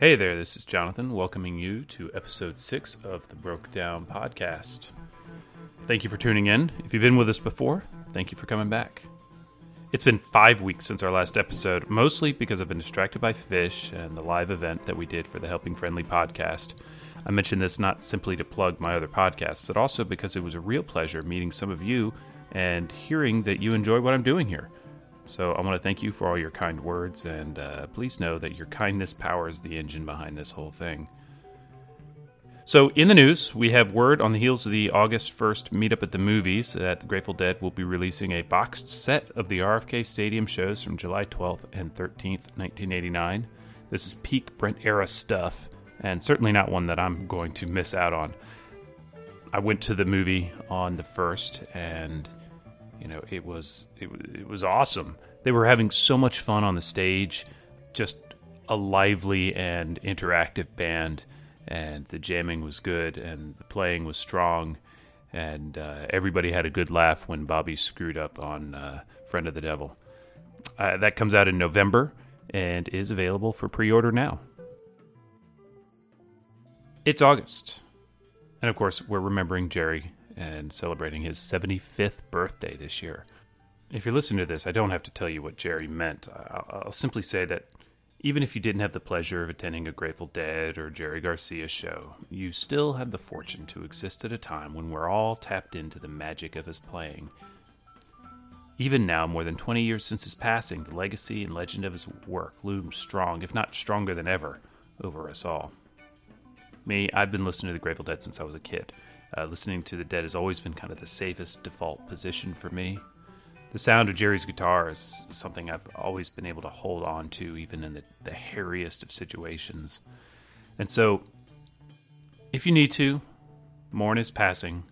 Hey there, this is Jonathan welcoming you to episode 6 of the Broke Down Podcast. Thank you for tuning in. If you've been with us before, thank you for coming back. It's been five weeks since our last episode, mostly because I've been distracted by Phish and the live event that we did for the Helping Friendly podcast. I mention this not simply to plug my other podcasts, but also because it was a real pleasure meeting some of you and hearing that you enjoy what I'm doing here. So I want to thank you for all your kind words, and uh, please know that your kindness powers the engine behind this whole thing. So, in the news, we have word on the heels of the August 1st meetup at the movies that the Grateful Dead will be releasing a boxed set of the RFK Stadium shows from July 12th and 13th, 1989. This is peak Brent era stuff, and certainly not one that I'm going to miss out on. I went to the movie on the first, and you know it was it, it was awesome. They were having so much fun on the stage, just a lively and interactive band, and the jamming was good, and the playing was strong, and uh, everybody had a good laugh when Bobby screwed up on uh, "Friend of the Devil." Uh, that comes out in November and is available for pre-order now. It's August. And of course, we're remembering Jerry and celebrating his 75th birthday this year. If you're listening to this, I don't have to tell you what Jerry meant. I'll, simply say that even if you didn't have the pleasure of attending a Grateful Dead or Jerry Garcia show, you still have the fortune to exist at a time when we're all tapped into the magic of his playing. Even now, more than 20 years since his passing, the legacy and legend of his work looms strong, if not stronger than ever, over us all. Me, I've been listening to the Grateful Dead since I was a kid. Uh, listening to the Dead has always been kind of the safest default position for me. The sound of Jerry's guitar is something I've always been able to hold on to, even in the, the hairiest of situations. And so, if you need to, mourn his passing.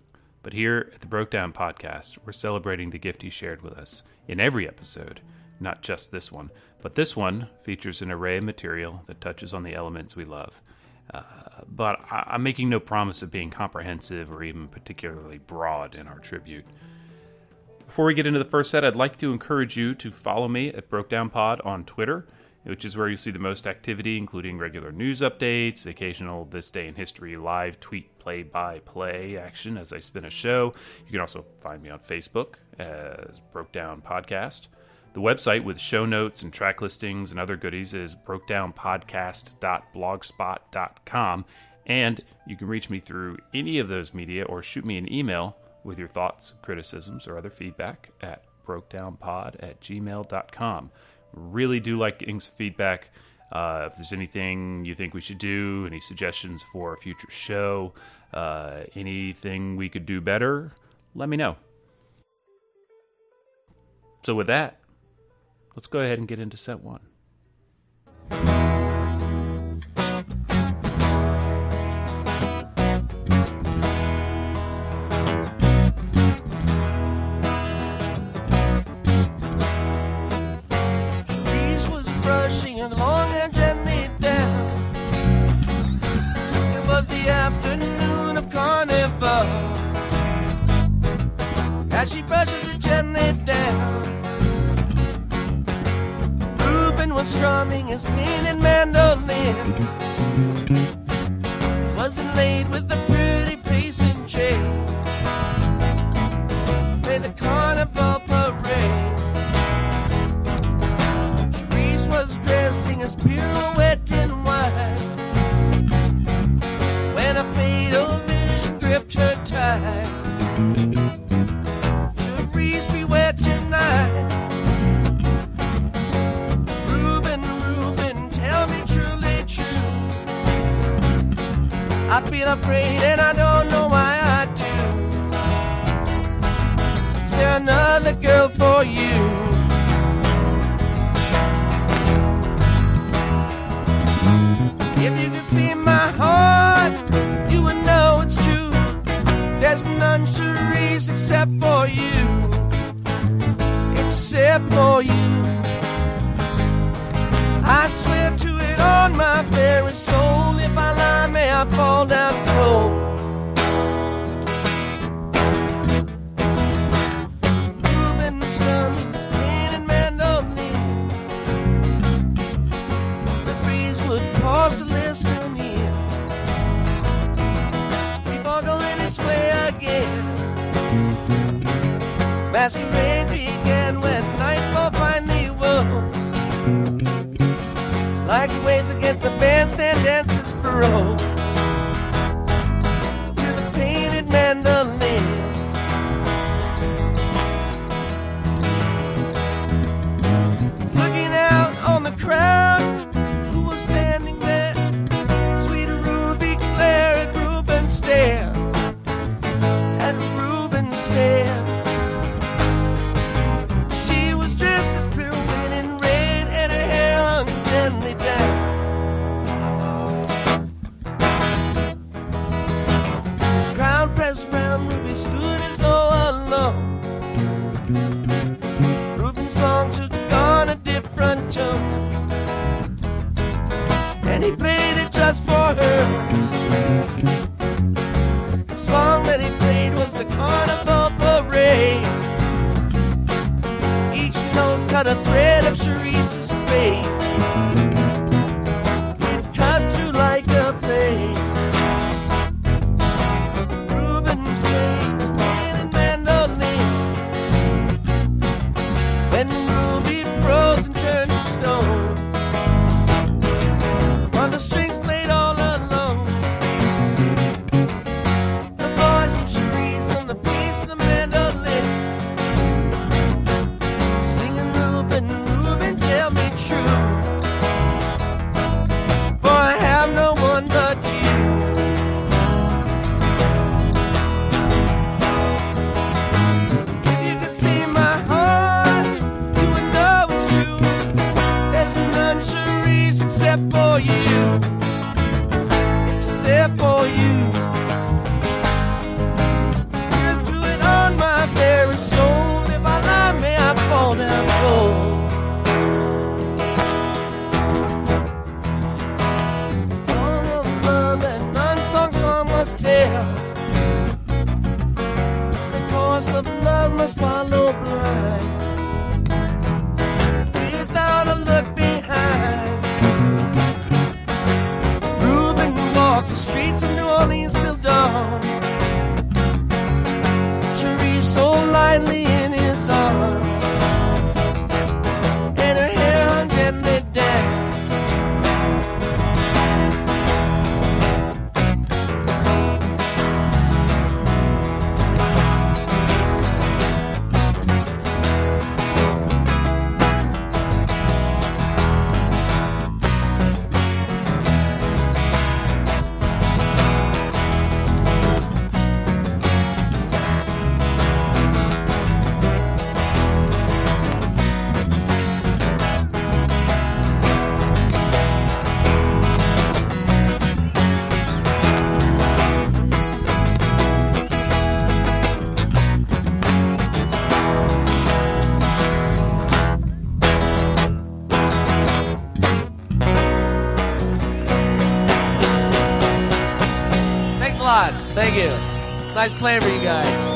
But here at the Broke Down podcast, we're celebrating the gift he shared with us in every episode, not just this one. But this one features an array of material that touches on the elements we love. But I- am making no promise of being comprehensive or even particularly broad in our tribute. Before we get into the first set, I'd like to encourage you to follow me at Broke Down Pod on Twitter, which is where you'll see the most activity, including regular news updates, occasional This Day in History live tweet play by play action as I spin a show. You can also find me on Facebook as Broke Down Podcast. The website with show notes and track listings and other goodies is brokedownpodcast.blogspot.com. And you can reach me through any of those media or shoot me an email with your thoughts, criticisms, or other feedback at brokedownpod at gmail.com. Really do like getting some feedback. Uh, if there's anything you think we should do, any suggestions for a future show, uh, anything we could do better, let me know. So, with that, let's go ahead and get into set one. Strumming his painted mandolin. Wasn't late with the pretty face and chain. Play the carnival parade. Reese was dressing as pirouette Thank you. Nice playing for you guys.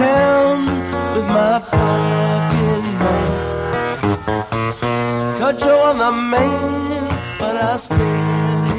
town with my pocket knife. Cut you on the man, but I spit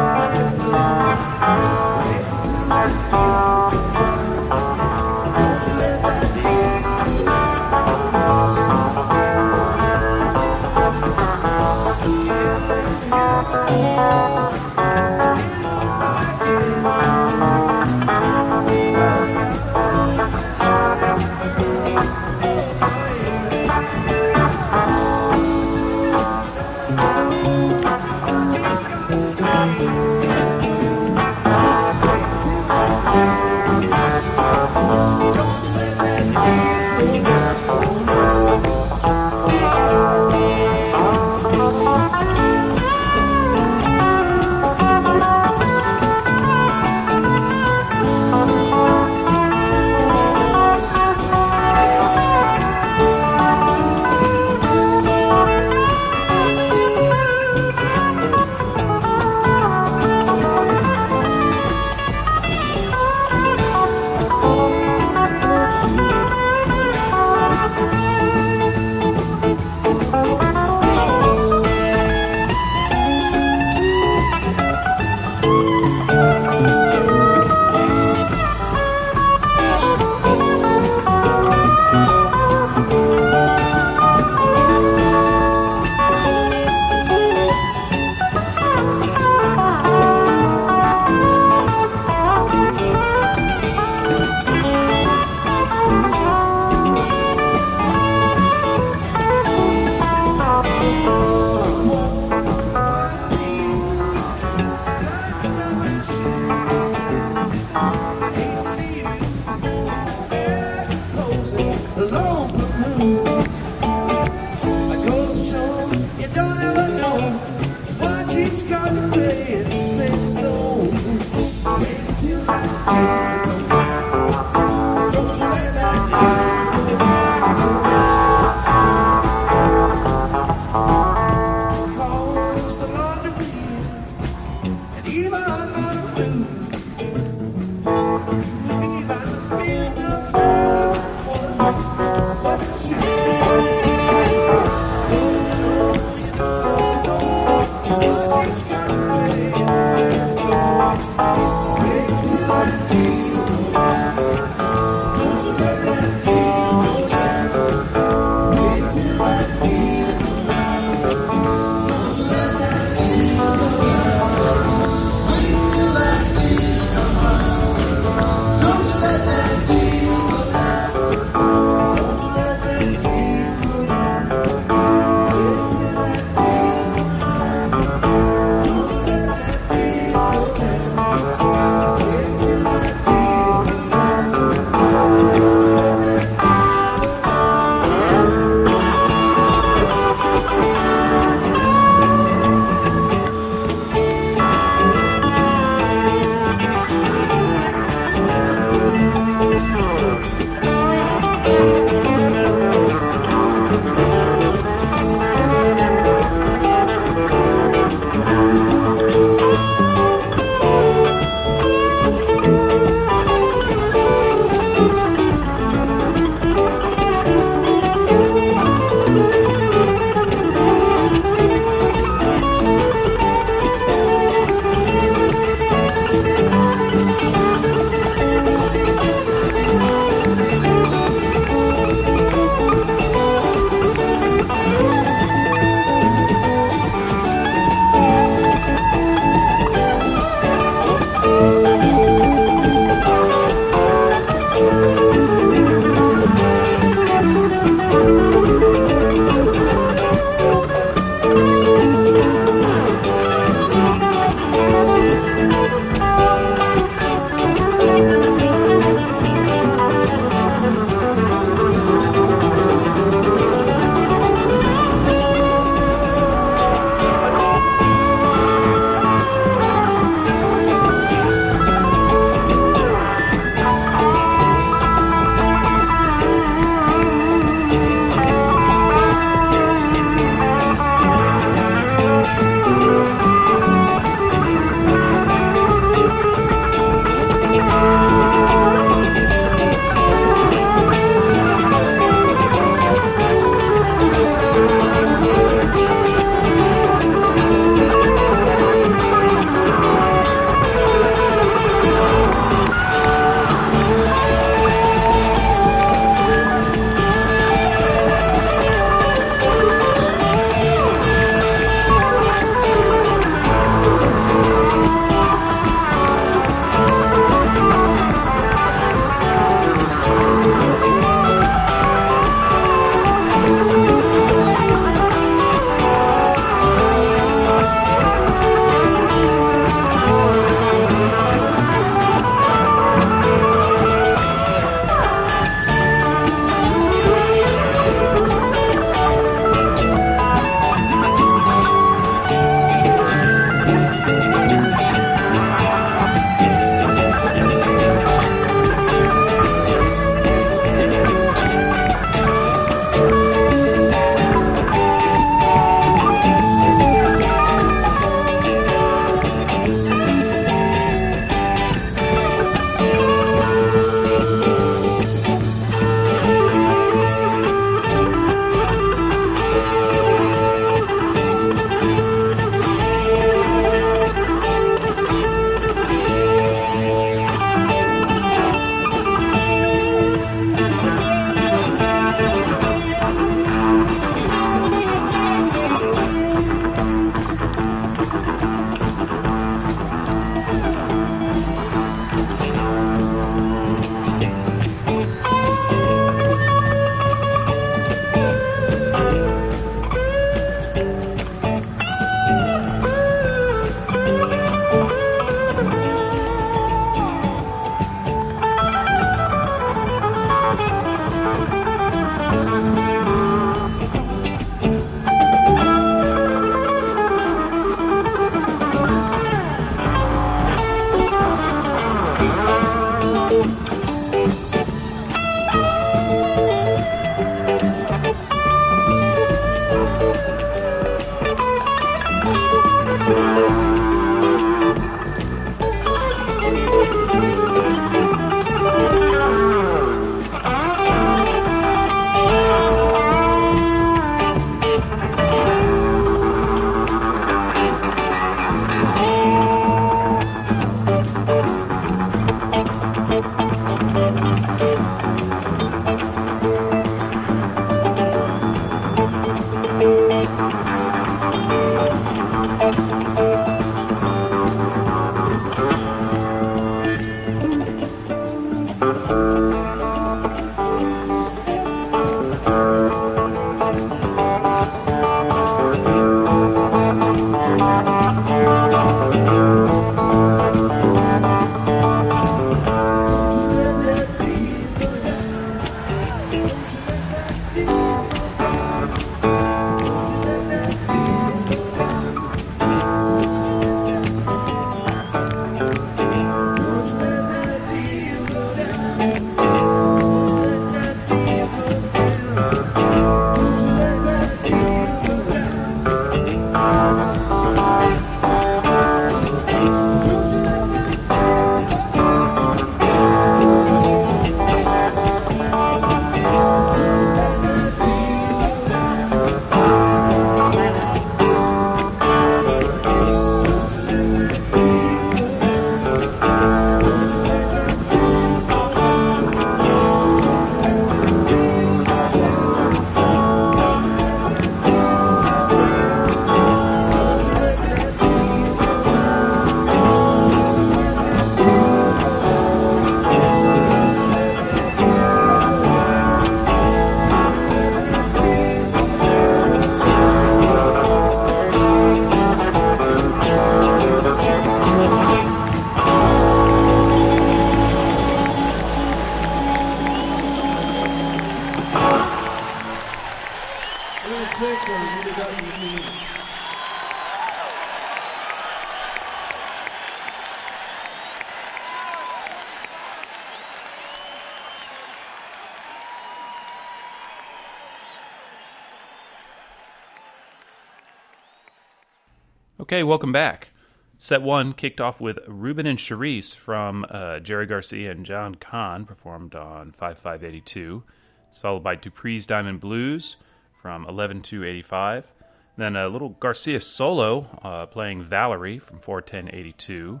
Okay, welcome back. Set one kicked off with Reuben and Cerise from uh, Jerry Garcia and John Kahn, performed on 5582. It's followed by Dupree's Diamond Blues from 11285. Then a little Garcia solo uh, playing Valerie from 41082.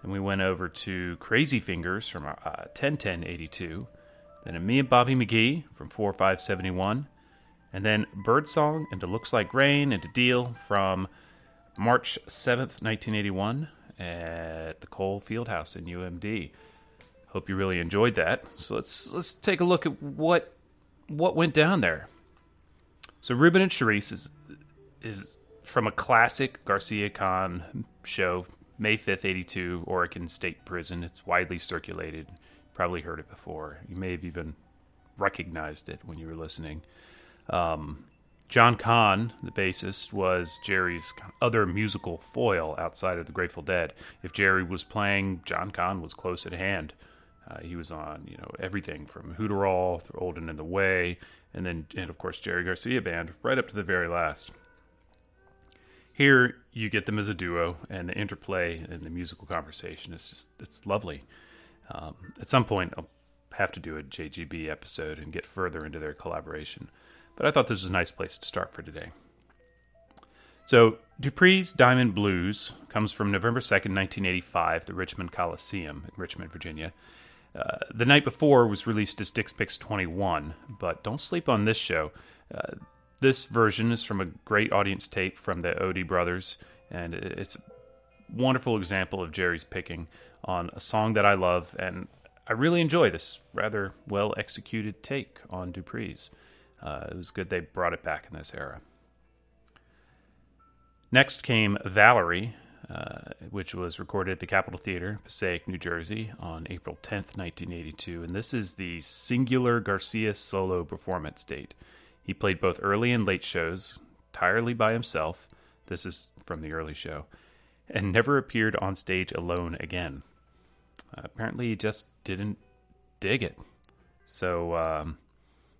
Then we went over to Crazy Fingers from uh, 101082. Then a Me and Bobby McGee from 4571. And then Birdsong into Looks Like Rain into Deal from March 7th, 1981, at the Cole Fieldhouse in UMD. Hope you really enjoyed that. So let's let's take a look at what what went down there. So Reuben and Cerise is is from a classic Garcia Kahn show, May 5th, 82, Oregon State Prison. It's widely circulated. Probably heard it before. You may have even recognized it when you were listening. Um, John Kahn, the bassist, was Jerry's other musical foil outside of the Grateful Dead. If Jerry was playing, John Kahn was close at hand. Uh, he was on, you know, everything from Hooteroll through Old and in the Way, and then, and of course, Jerry Garcia Band, right up to the very last. Here, you get them as a duo, and the interplay and the musical conversation is just, it's lovely. Um, at some point, I'll have to do a JGB episode and get further into their collaboration but I thought this was a nice place to start for today. So, Dupree's Diamond Blues comes from November 2nd, 1985, the Richmond Coliseum in Richmond, Virginia. Uh, the night before was released as Dick's Picks 21, but don't sleep on this show. Uh, this version is from a great audience tape from the Odie brothers, and it's a wonderful example of Jerry's picking on a song that I love, and I really enjoy this rather well executed take on Dupree's. Uh, it was good they brought it back in this era. Next came Valerie, uh, which was recorded at the Capitol Theater, Passaic, New Jersey, on April 10th, 1982. And this is the singular Garcia solo performance date. He played both early and late shows, entirely by himself. This is from the early show, and never appeared on stage alone again. Uh, apparently, he just didn't dig it. So, um,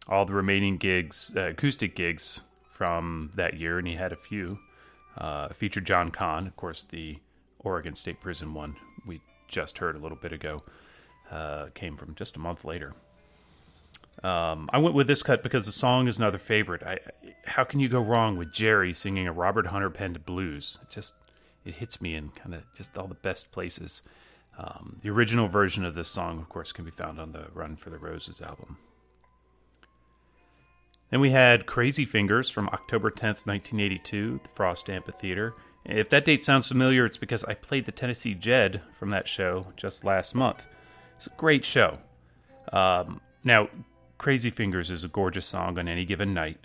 all the remaining gigs, uh, acoustic gigs from that year, and he had a few. Uh, featured John Kahn, of course, the Oregon State Prison one we just heard a little bit ago, uh, came from just a month later. Um, I went with this cut because the song is another favorite. I, how can you go wrong with Jerry singing a Robert Hunter penned blues? It just it hits me in kind of just all the best places. Um, the original version of this song, of course, can be found on the Run for the Roses album. Then we had Crazy Fingers from October 10th, 1982, the Frost Amphitheater. If that date sounds familiar, it's because I played the Tennessee Jed from that show just last month. It's a great show. Um, now, Crazy Fingers is a gorgeous song on any given night.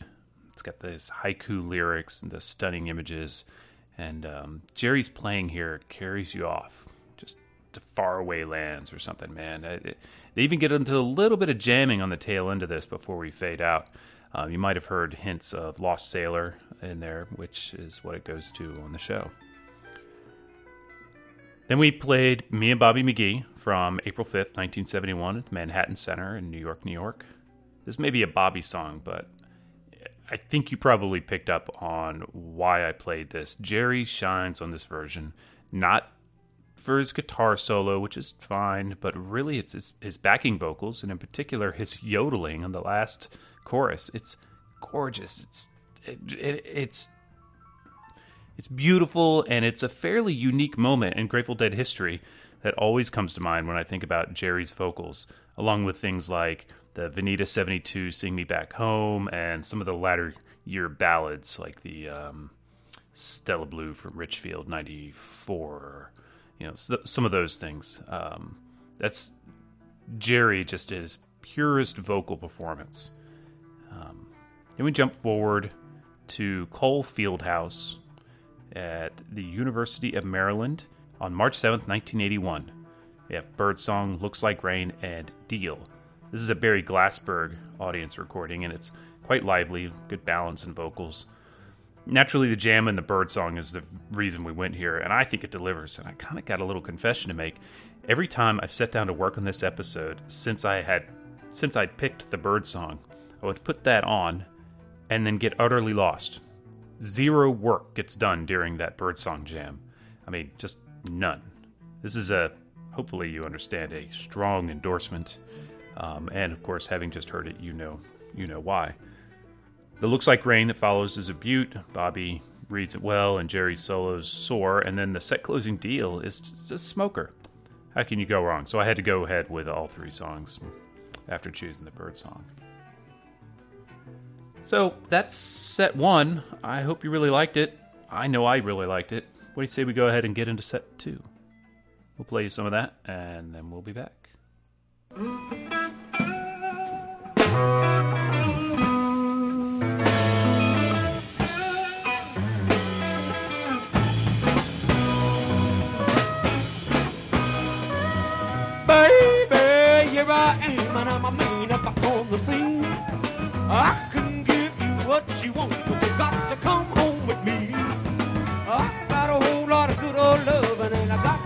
It's got this haiku lyrics and the stunning images. And um, Jerry's playing here carries you off just to faraway lands or something, man. It, it, they even get into a little bit of jamming on the tail end of this before we fade out. Um, you might have heard hints of Lost Sailor in there, which is what it goes to on the show. Then we played Me and Bobby McGee from April 5th, 1971 at the Manhattan Center in New York, New York. This may be a Bobby song, but I think you probably picked up on why I played this. Jerry shines on this version, not for his guitar solo, which is fine, but really it's his, his backing vocals, and in particular his yodeling on the last chorus. It's gorgeous. It's it, it, it's it's beautiful and it's a fairly unique moment in Grateful Dead history that always comes to mind when I think about Jerry's vocals, along with things like the Veneta 72 Sing Me Back Home and some of the latter year ballads like the um, Stella Blue from Richfield 94. You know, some of those things. Um, that's Jerry just his purest vocal performance. Um, then we jump forward to Cole Fieldhouse at the University of Maryland on March 7th, 1981. We have Birdsong, Looks Like Rain, and Deal. This is a Barry Glassberg audience recording, and it's quite lively, good balance and vocals. Naturally, the jam and the birdsong is the reason we went here, and I think it delivers. And I kind of got a little confession to make. Every time I've sat down to work on this episode since I had since I picked the birdsong, I would put that on and then get utterly lost. Zero work gets done during that birdsong jam. I mean, just none. This is a, hopefully, you understand, a strong endorsement. Um, and of course, having just heard it, you know, you know why. The looks like rain that follows is a beaut. Bobby reads it well, and Jerry's solos soar. And then the set closing deal is just a smoker. How can you go wrong? So I had to go ahead with all three songs after choosing the bird song. So that's set one. I hope you really liked it. I know I really liked it. What do you say we go ahead and get into set two? We'll play you some of that, and then we'll be back. Baby, here I am, and I'm a man up on the scene. I can what she want, but you got to come home with me. I got a whole lot of good old loving, and I got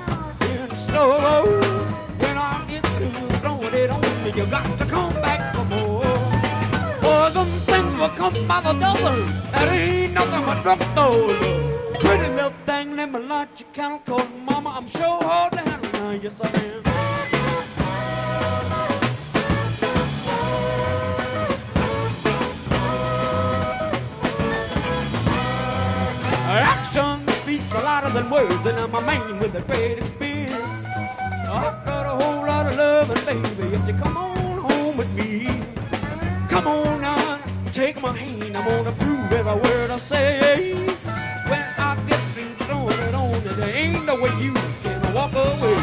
in store. When I get through throwing it on you, you got to come back for more. For them things will come by the dozen. That ain't nothing but drugstore. Pretty little thing, let me light your candle, cause mama, I'm sure hard to handle yes I am. A louder than words, and I'm a man with a great experience. I've got a whole lot of love, and baby, if you come on home with me, come on now, take my hand, I'm gonna prove every word I say. When I get throwing it on, there ain't no way you can walk away.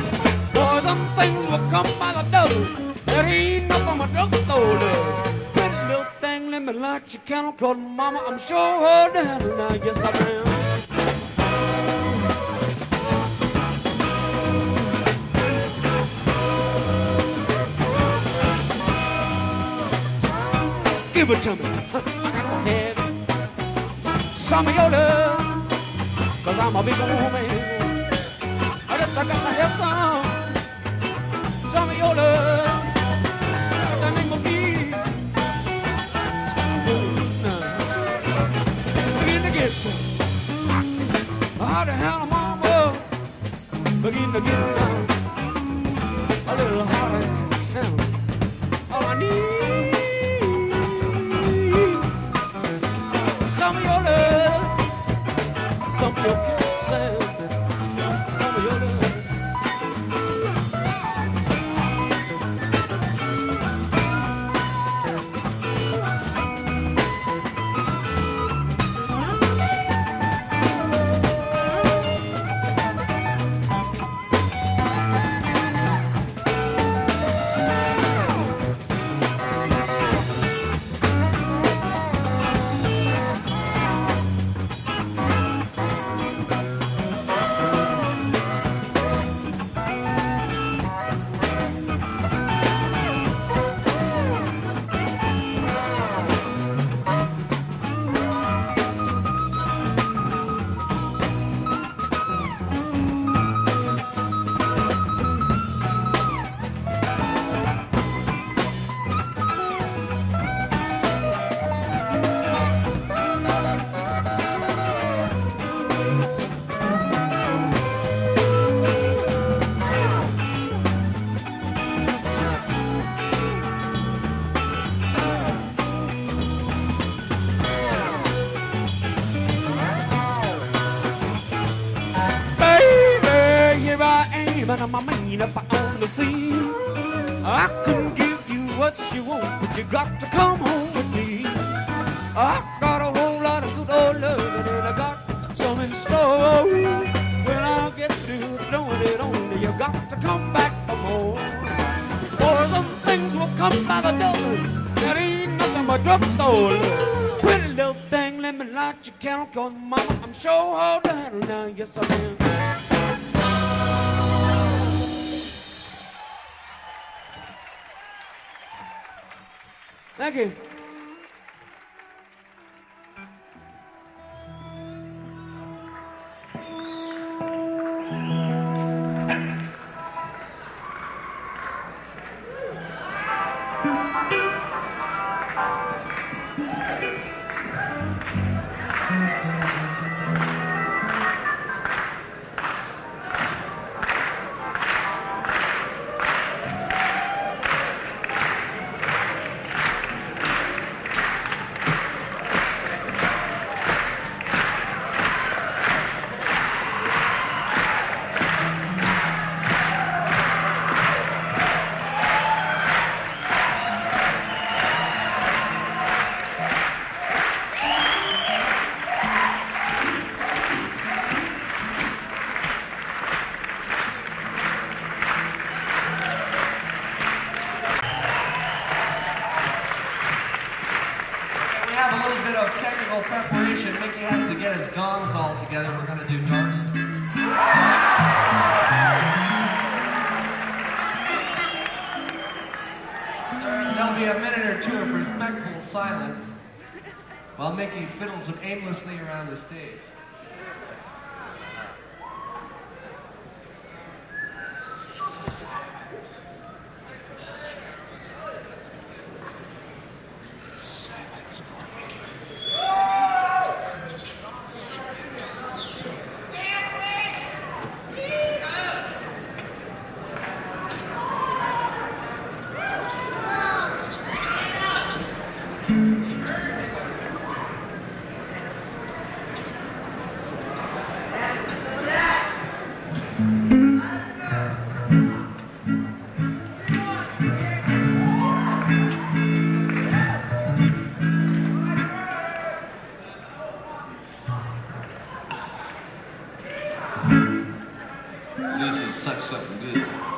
Boy, them things will come by the dozen. There ain't nothing but drugstore love. Pretty little thing, let me light your candle, cause mama, I'm sure to handle now, yes I am. Give it to me. Some of your love, cause I'm a big old man. I guess I got to have some, some of your love. Begin to get Mickey fiddles This is such something good.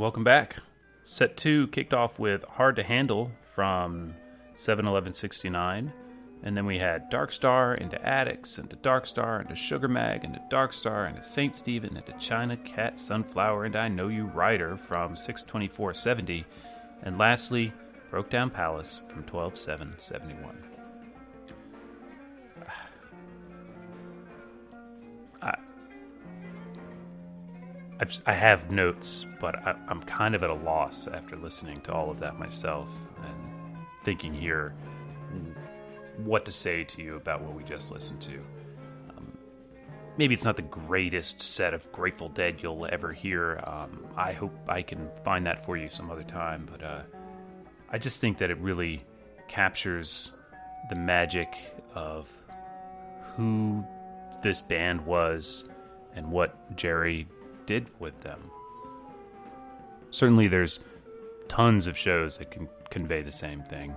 Welcome back. Set 2 kicked off with Hard to Handle from 71169, and then we had Dark Star into Attics, into Dark Star, into Sugar Mag, into Dark Star, into St. Stephen, into China Cat, Sunflower, and I Know You Rider from 62470, and lastly, Broke Down Palace from 12771. I've, I have notes, but I, I'm kind of at a loss after listening to all of that myself and thinking here what to say to you about what we just listened to. Um, maybe it's not the greatest set of Grateful Dead you'll ever hear. Um, I hope I can find that for you some other time, but uh, I just think that it really captures the magic of who this band was and what Jerry did with them. Certainly, there's tons of shows that can convey the same thing,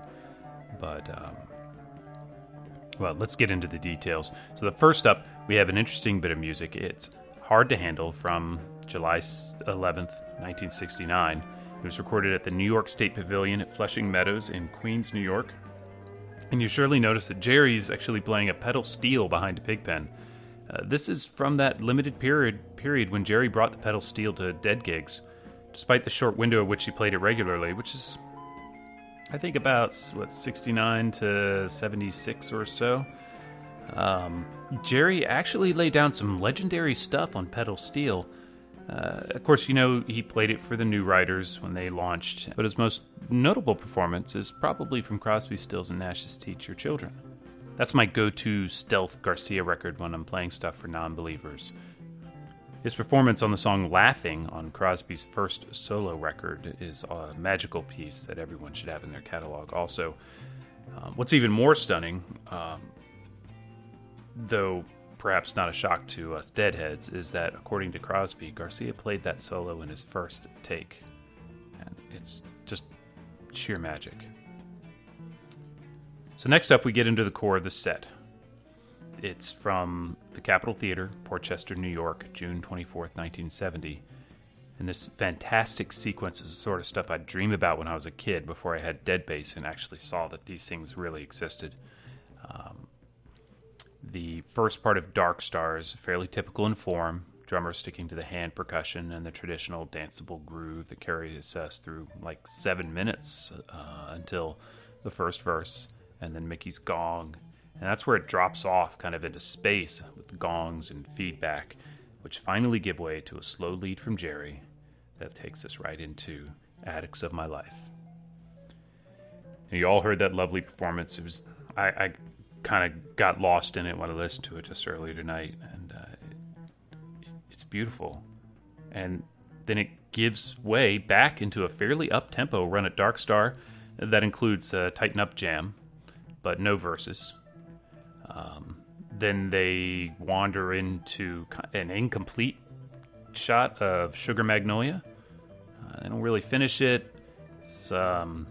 but um, well, let's get into the details. So, the first up, we have an interesting bit of music. It's Hard to Handle from July 11th, 1969. It was recorded at the New York State Pavilion at Flushing Meadows in Queens, New York. And you surely notice that Jerry's actually playing a pedal steel behind a pigpen. Uh, this is from that limited period period when Jerry brought the pedal steel to dead gigs, despite the short window at which he played it regularly, which is, I think, about what 69 to 76 or so. Um, Jerry actually laid down some legendary stuff on pedal steel. Uh, of course, you know he played it for the New Riders when they launched, but his most notable performance is probably from Crosby, Stills, and Nash's "Teach Your Children." That's my go-to stealth Garcia record when I'm playing stuff for non-believers. His performance on the song "Laughing" on Crosby's first solo record is a magical piece that everyone should have in their catalog. Also, um, what's even more stunning, um, though perhaps not a shock to us deadheads, is that according to Crosby, Garcia played that solo in his first take. And it's just sheer magic. So, next up, we get into the core of the set. It's from the Capitol Theater, Portchester, New York, June 24th, 1970. And this fantastic sequence is the sort of stuff I'd dream about when I was a kid before I had DeadBase and actually saw that these things really existed. Um, the first part of Dark Stars, fairly typical in form, drummer sticking to the hand percussion and the traditional danceable groove that carries us through like seven minutes uh, until the first verse, and then Mickey's gong. And that's where it drops off kind of into space with gongs and feedback, which finally give way to a slow lead from Jerry that takes us right into Attics of My Life. You all heard that lovely performance. It was I, I kind of got lost in it when I listened to it just earlier tonight, and uh, it, it's beautiful. And then it gives way back into a fairly up tempo run at Dark Star that includes uh, Tighten Up Jam, but no verses. Um, then they wander into an incomplete shot of Sugar Magnolia. Uh, they don't really finish it. It's um,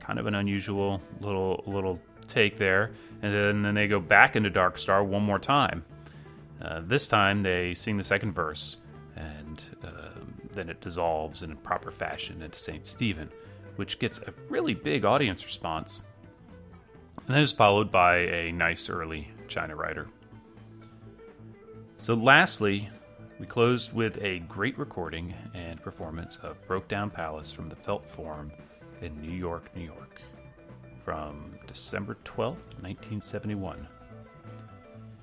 kind of an unusual little little take there, and then, then they go back into Dark Star one more time. Uh, this time they sing the second verse, and uh, then it dissolves in a proper fashion into Saint Stephen, which gets a really big audience response. And then is followed by a nice early China Rider. So, lastly, we closed with a great recording and performance of Broke Down Palace from the Felt Forum in New York, New York, from December 12th, 1971.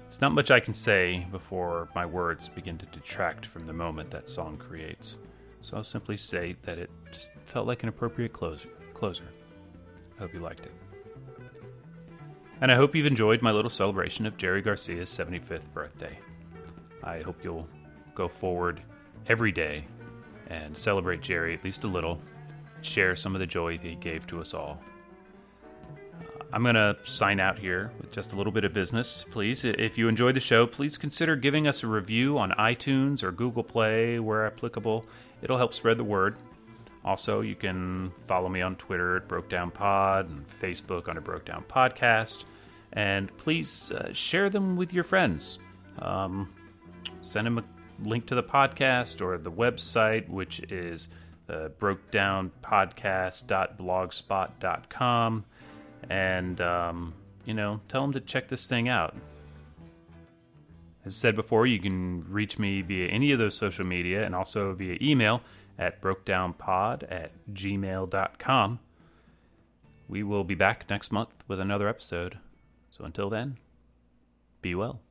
It's not much I can say before my words begin to detract from the moment that song creates, so I'll simply say that it just felt like an appropriate closer. I hope you liked it. And I hope you've enjoyed my little celebration of Jerry Garcia's 75th birthday. I hope you'll go forward every day and celebrate Jerry at least a little, share some of the joy that he gave to us all. Uh, I'm going to sign out here with just a little bit of business, please. If you enjoyed the show, please consider giving us a review on iTunes or Google Play where applicable. It'll help spread the word. Also, you can follow me on Twitter at BrokeDownPod and Facebook under Brokedown Podcast. And please uh, share them with your friends. Um, send them a link to the podcast or the website, which is uh, brokedownpodcast.blogspot.com. And, um, you know, tell them to check this thing out. As said before, you can reach me via any of those social media and also via email at brokedownpod at gmail.com. We will be back next month with another episode. So until then, be well.